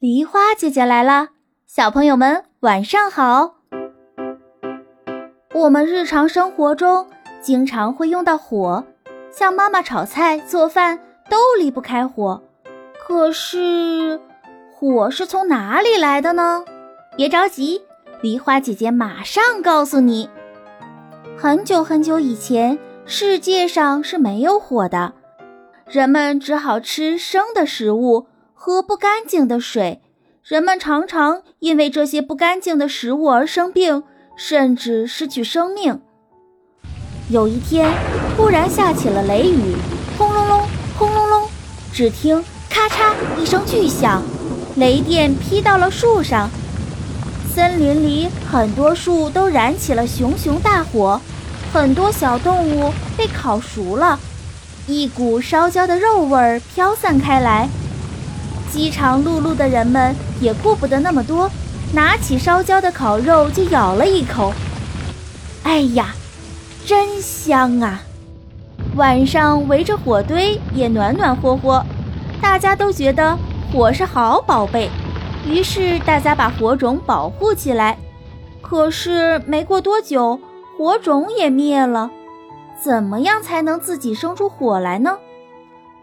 梨花姐姐来啦，小朋友们晚上好。我们日常生活中经常会用到火，像妈妈炒菜、做饭都离不开火。可是，火是从哪里来的呢？别着急，梨花姐姐马上告诉你。很久很久以前，世界上是没有火的，人们只好吃生的食物。喝不干净的水，人们常常因为这些不干净的食物而生病，甚至失去生命。有一天，突然下起了雷雨，轰隆隆，轰隆隆，只听咔嚓一声巨响，雷电劈到了树上。森林里很多树都燃起了熊熊大火，很多小动物被烤熟了，一股烧焦的肉味儿飘散开来。饥肠辘辘的人们也顾不得那么多，拿起烧焦的烤肉就咬了一口。哎呀，真香啊！晚上围着火堆也暖暖和和，大家都觉得火是好宝贝，于是大家把火种保护起来。可是没过多久，火种也灭了。怎么样才能自己生出火来呢？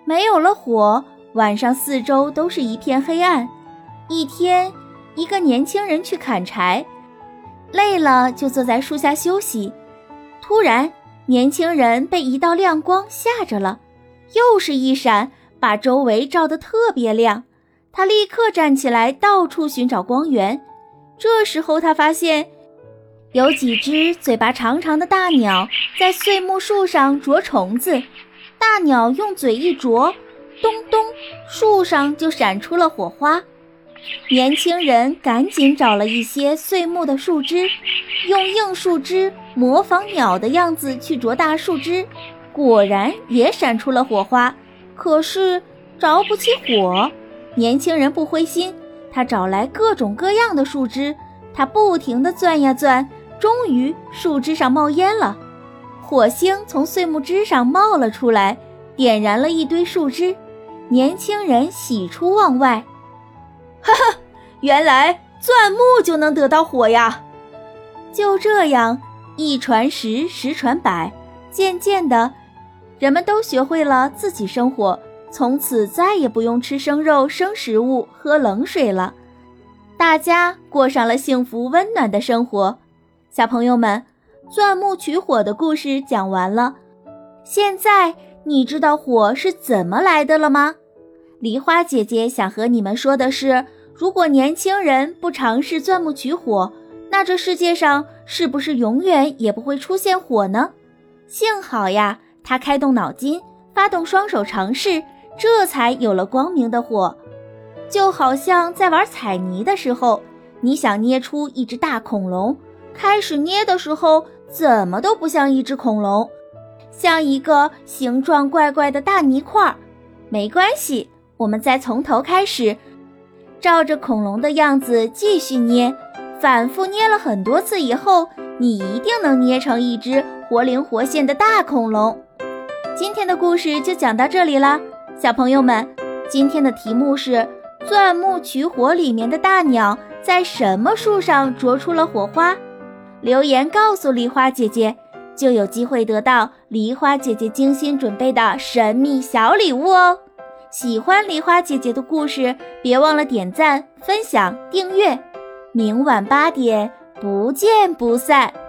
没有了火。晚上四周都是一片黑暗。一天，一个年轻人去砍柴，累了就坐在树下休息。突然，年轻人被一道亮光吓着了，又是一闪，把周围照得特别亮。他立刻站起来，到处寻找光源。这时候，他发现有几只嘴巴长长的大鸟在碎木树上啄虫子。大鸟用嘴一啄。咚咚，树上就闪出了火花。年轻人赶紧找了一些碎木的树枝，用硬树枝模仿鸟的样子去啄大树枝，果然也闪出了火花。可是着不起火。年轻人不灰心，他找来各种各样的树枝，他不停地钻呀钻，终于树枝上冒烟了，火星从碎木枝上冒了出来，点燃了一堆树枝。年轻人喜出望外，哈哈，原来钻木就能得到火呀！就这样，一传十，十传百，渐渐的，人们都学会了自己生火，从此再也不用吃生肉、生食物、喝冷水了，大家过上了幸福温暖的生活。小朋友们，钻木取火的故事讲完了，现在。你知道火是怎么来的了吗？梨花姐姐想和你们说的是，如果年轻人不尝试钻木取火，那这世界上是不是永远也不会出现火呢？幸好呀，他开动脑筋，发动双手尝试，这才有了光明的火。就好像在玩彩泥的时候，你想捏出一只大恐龙，开始捏的时候怎么都不像一只恐龙。像一个形状怪怪的大泥块儿，没关系，我们再从头开始，照着恐龙的样子继续捏，反复捏了很多次以后，你一定能捏成一只活灵活现的大恐龙。今天的故事就讲到这里啦，小朋友们，今天的题目是《钻木取火》里面的大鸟在什么树上啄出了火花？留言告诉梨花姐姐。就有机会得到梨花姐姐精心准备的神秘小礼物哦！喜欢梨花姐姐的故事，别忘了点赞、分享、订阅。明晚八点，不见不散。